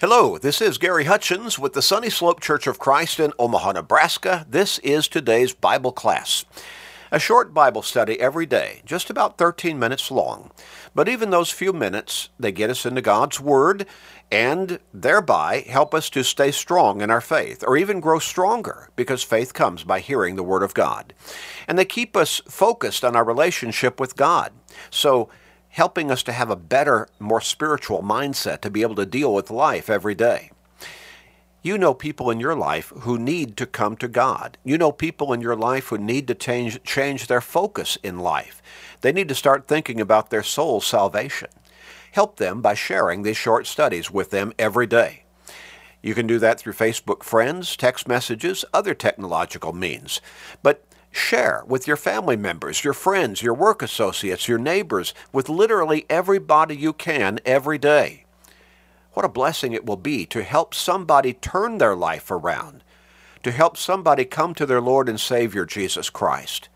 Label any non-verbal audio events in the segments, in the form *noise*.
Hello, this is Gary Hutchins with the Sunny Slope Church of Christ in Omaha, Nebraska. This is today's Bible class. A short Bible study every day, just about 13 minutes long. But even those few minutes, they get us into God's Word and thereby help us to stay strong in our faith or even grow stronger because faith comes by hearing the Word of God. And they keep us focused on our relationship with God. So, helping us to have a better, more spiritual mindset to be able to deal with life every day. You know people in your life who need to come to God. You know people in your life who need to change, change their focus in life. They need to start thinking about their soul's salvation. Help them by sharing these short studies with them every day. You can do that through Facebook friends, text messages, other technological means. But Share with your family members, your friends, your work associates, your neighbors, with literally everybody you can every day. What a blessing it will be to help somebody turn their life around, to help somebody come to their Lord and Savior Jesus Christ,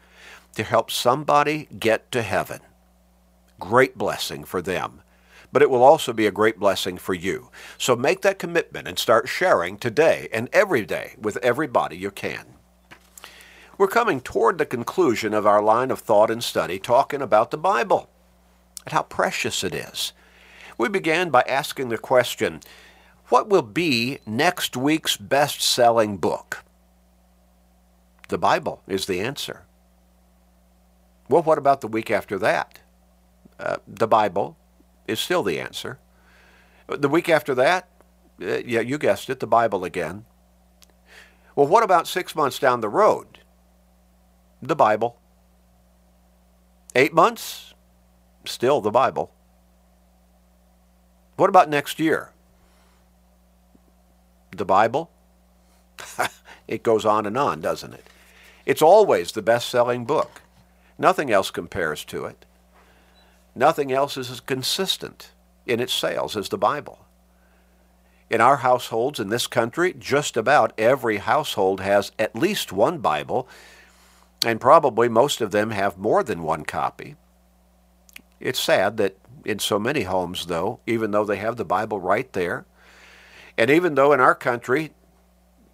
to help somebody get to heaven. Great blessing for them. But it will also be a great blessing for you. So make that commitment and start sharing today and every day with everybody you can. We're coming toward the conclusion of our line of thought and study talking about the Bible and how precious it is. We began by asking the question what will be next week's best selling book? The Bible is the answer. Well, what about the week after that? Uh, the Bible is still the answer. The week after that, uh, yeah, you guessed it, the Bible again. Well, what about six months down the road? The Bible. Eight months, still the Bible. What about next year? The Bible? *laughs* it goes on and on, doesn't it? It's always the best selling book. Nothing else compares to it. Nothing else is as consistent in its sales as the Bible. In our households in this country, just about every household has at least one Bible and probably most of them have more than one copy. It's sad that in so many homes, though, even though they have the Bible right there, and even though in our country,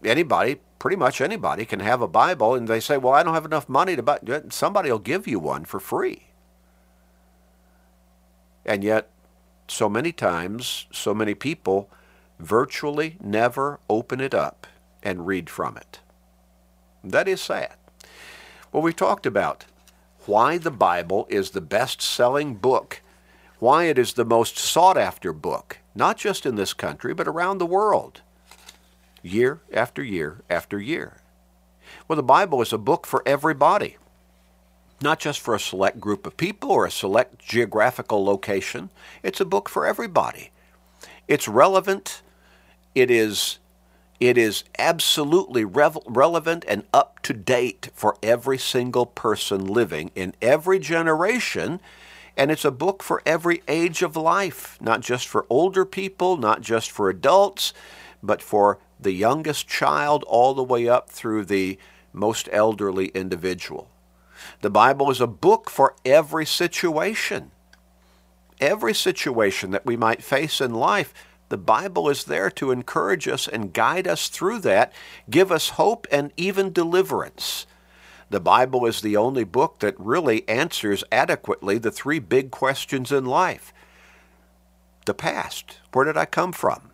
anybody, pretty much anybody, can have a Bible, and they say, Well, I don't have enough money to buy, somebody will give you one for free. And yet, so many times, so many people virtually never open it up and read from it. That is sad. Well, we talked about why the Bible is the best selling book, why it is the most sought after book, not just in this country, but around the world, year after year after year. Well, the Bible is a book for everybody, not just for a select group of people or a select geographical location. It's a book for everybody. It's relevant, it is it is absolutely relevant and up to date for every single person living in every generation. And it's a book for every age of life, not just for older people, not just for adults, but for the youngest child all the way up through the most elderly individual. The Bible is a book for every situation. Every situation that we might face in life the Bible is there to encourage us and guide us through that, give us hope and even deliverance. The Bible is the only book that really answers adequately the three big questions in life. The past, where did I come from?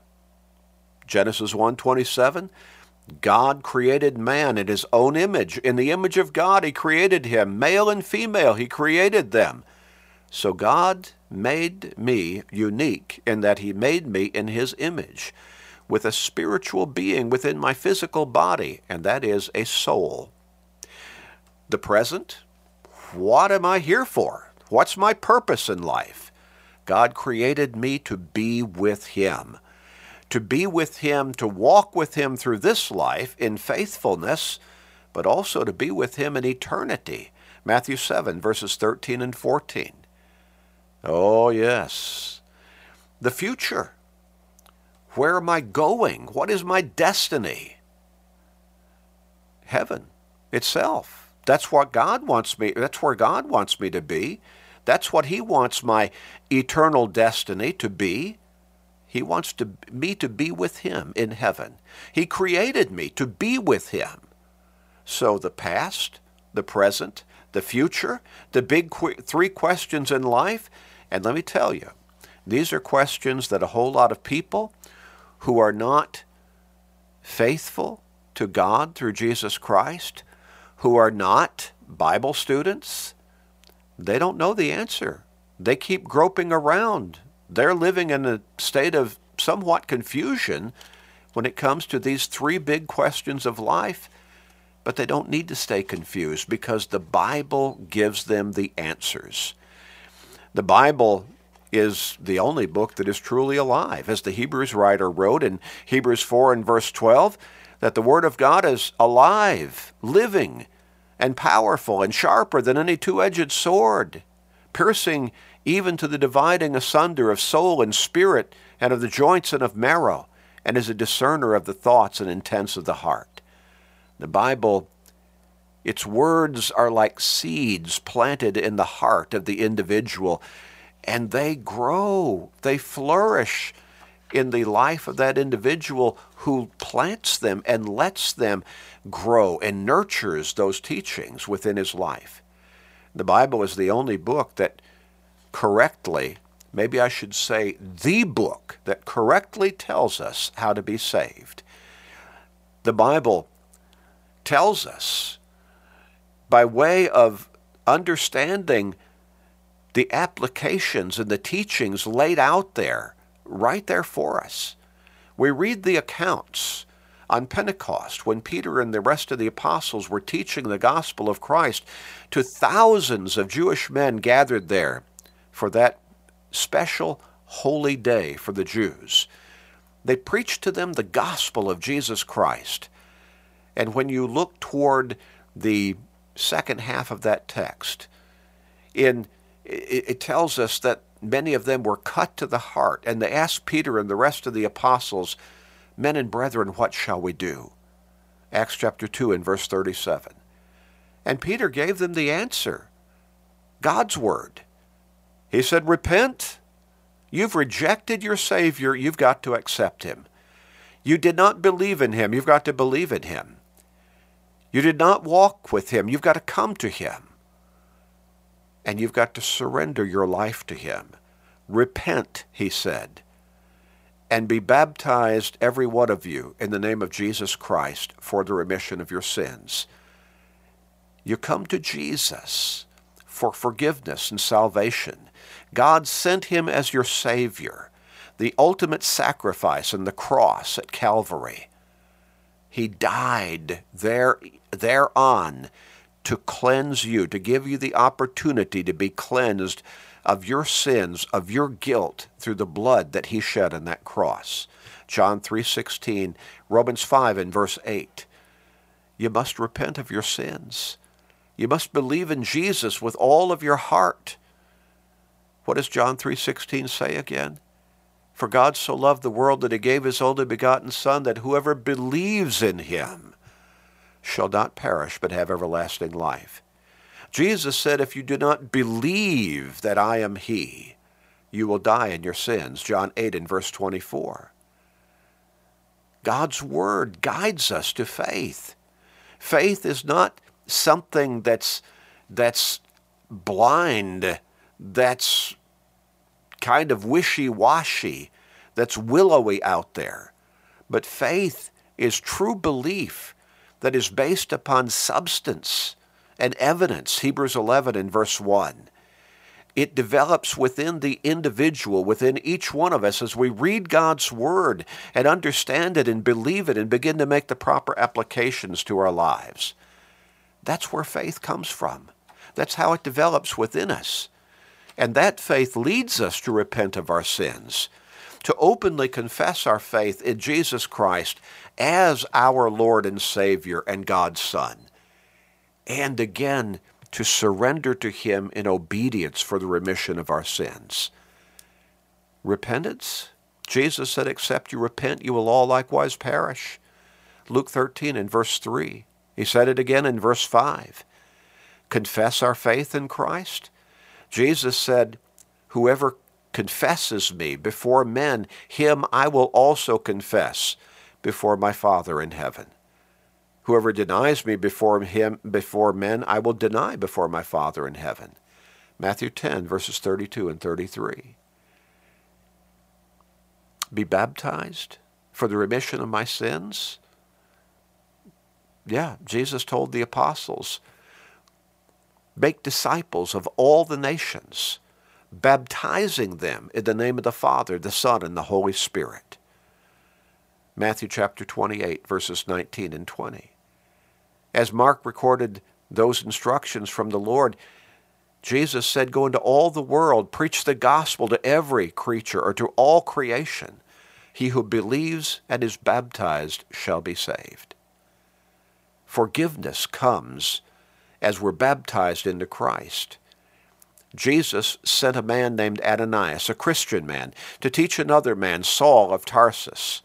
Genesis 1:27 God created man in his own image. In the image of God he created him, male and female he created them. So God made me unique in that He made me in His image, with a spiritual being within my physical body, and that is a soul. The present, what am I here for? What's my purpose in life? God created me to be with Him. To be with Him, to walk with Him through this life in faithfulness, but also to be with Him in eternity. Matthew 7, verses 13 and 14. Oh, yes. The future. Where am I going? What is my destiny? Heaven itself. That's what God wants me. That's where God wants me to be. That's what he wants my eternal destiny to be. He wants to, me to be with him in heaven. He created me to be with him. So the past, the present, the future, the big three questions in life, and let me tell you, these are questions that a whole lot of people who are not faithful to God through Jesus Christ, who are not Bible students, they don't know the answer. They keep groping around. They're living in a state of somewhat confusion when it comes to these three big questions of life, but they don't need to stay confused because the Bible gives them the answers. The Bible is the only book that is truly alive. As the Hebrews writer wrote in Hebrews 4 and verse 12, that the Word of God is alive, living, and powerful, and sharper than any two edged sword, piercing even to the dividing asunder of soul and spirit, and of the joints and of marrow, and is a discerner of the thoughts and intents of the heart. The Bible, its words are like seeds planted in the heart of the individual and they grow, they flourish in the life of that individual who plants them and lets them grow and nurtures those teachings within his life. The Bible is the only book that correctly, maybe I should say the book that correctly tells us how to be saved. The Bible tells us by way of understanding the applications and the teachings laid out there, right there for us. We read the accounts on Pentecost when Peter and the rest of the apostles were teaching the gospel of Christ to thousands of Jewish men gathered there for that special holy day for the Jews. They preached to them the gospel of Jesus Christ. And when you look toward the second half of that text, in it, it tells us that many of them were cut to the heart, and they asked Peter and the rest of the apostles, Men and brethren, what shall we do? Acts chapter 2 and verse 37. And Peter gave them the answer God's word. He said, Repent. You've rejected your Savior. You've got to accept him. You did not believe in him. You've got to believe in him. You did not walk with him. You've got to come to him and you've got to surrender your life to Him. Repent, He said, and be baptized, every one of you, in the name of Jesus Christ for the remission of your sins. You come to Jesus for forgiveness and salvation. God sent Him as your Savior, the ultimate sacrifice on the cross at Calvary. He died there, thereon to cleanse you, to give you the opportunity to be cleansed of your sins, of your guilt through the blood that he shed on that cross. John 3:16, Romans 5 and verse 8. You must repent of your sins. You must believe in Jesus with all of your heart. What does John 3:16 say again? For God so loved the world that he gave his only begotten son that whoever believes in him shall not perish but have everlasting life. Jesus said, If you do not believe that I am He, you will die in your sins. John 8 and verse 24. God's Word guides us to faith. Faith is not something that's, that's blind, that's kind of wishy washy, that's willowy out there. But faith is true belief that is based upon substance and evidence, Hebrews 11 and verse 1. It develops within the individual, within each one of us, as we read God's Word and understand it and believe it and begin to make the proper applications to our lives. That's where faith comes from. That's how it develops within us. And that faith leads us to repent of our sins, to openly confess our faith in Jesus Christ as our Lord and Savior and God's Son, and again to surrender to Him in obedience for the remission of our sins. Repentance? Jesus said, Except you repent, you will all likewise perish. Luke 13 and verse 3. He said it again in verse 5. Confess our faith in Christ. Jesus said, Whoever confesses me before men, him I will also confess before my Father in heaven. Whoever denies me before him before men, I will deny before my Father in heaven. Matthew 10 verses 32 and 33. Be baptized for the remission of my sins? Yeah, Jesus told the apostles, make disciples of all the nations, baptizing them in the name of the Father, the Son, and the Holy Spirit. Matthew chapter 28, verses 19 and 20. As Mark recorded those instructions from the Lord, Jesus said, Go into all the world, preach the gospel to every creature or to all creation. He who believes and is baptized shall be saved. Forgiveness comes as we're baptized into Christ. Jesus sent a man named Ananias, a Christian man, to teach another man, Saul of Tarsus,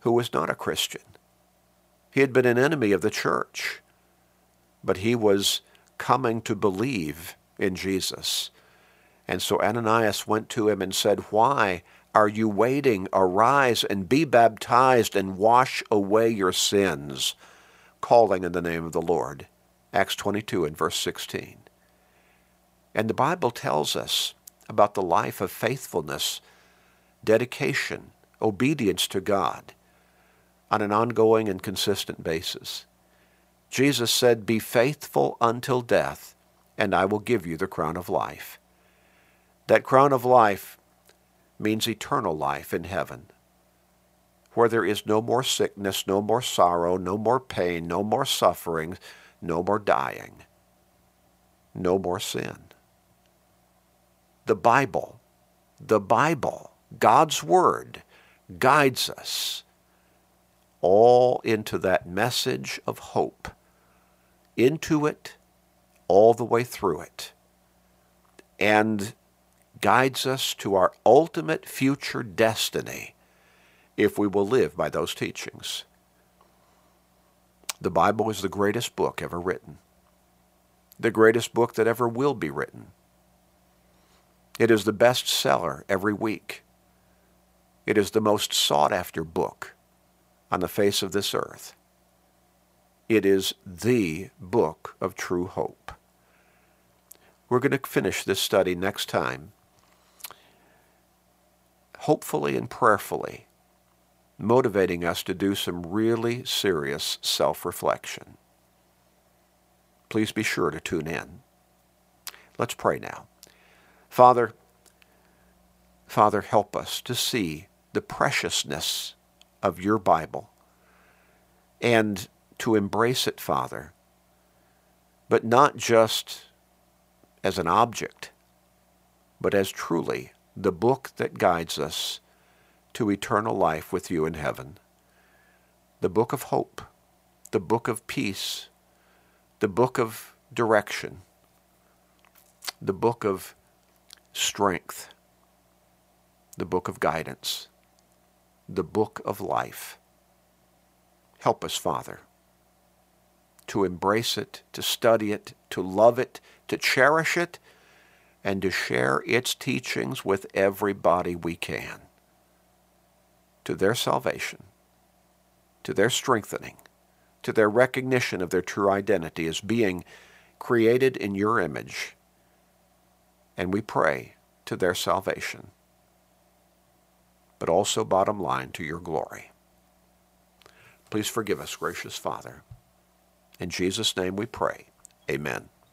who was not a Christian. He had been an enemy of the church, but he was coming to believe in Jesus. And so Ananias went to him and said, Why are you waiting? Arise and be baptized and wash away your sins, calling in the name of the Lord. Acts 22 and verse 16. And the Bible tells us about the life of faithfulness, dedication, obedience to God on an ongoing and consistent basis. Jesus said, Be faithful until death, and I will give you the crown of life. That crown of life means eternal life in heaven, where there is no more sickness, no more sorrow, no more pain, no more suffering, no more dying, no more sin. The Bible, the Bible, God's Word, guides us all into that message of hope, into it, all the way through it. And guides us to our ultimate future destiny if we will live by those teachings. The Bible is the greatest book ever written, the greatest book that ever will be written. It is the best seller every week. It is the most sought after book on the face of this earth. It is the book of true hope. We're going to finish this study next time hopefully and prayerfully, motivating us to do some really serious self-reflection. Please be sure to tune in. Let's pray now. Father, Father, help us to see the preciousness of your Bible and to embrace it, Father, but not just as an object, but as truly the book that guides us to eternal life with you in heaven, the book of hope, the book of peace, the book of direction, the book of strength, the book of guidance, the book of life. Help us, Father, to embrace it, to study it, to love it, to cherish it, and to share its teachings with everybody we can to their salvation, to their strengthening, to their recognition of their true identity as being created in your image. And we pray to their salvation, but also, bottom line, to your glory. Please forgive us, gracious Father. In Jesus' name we pray. Amen.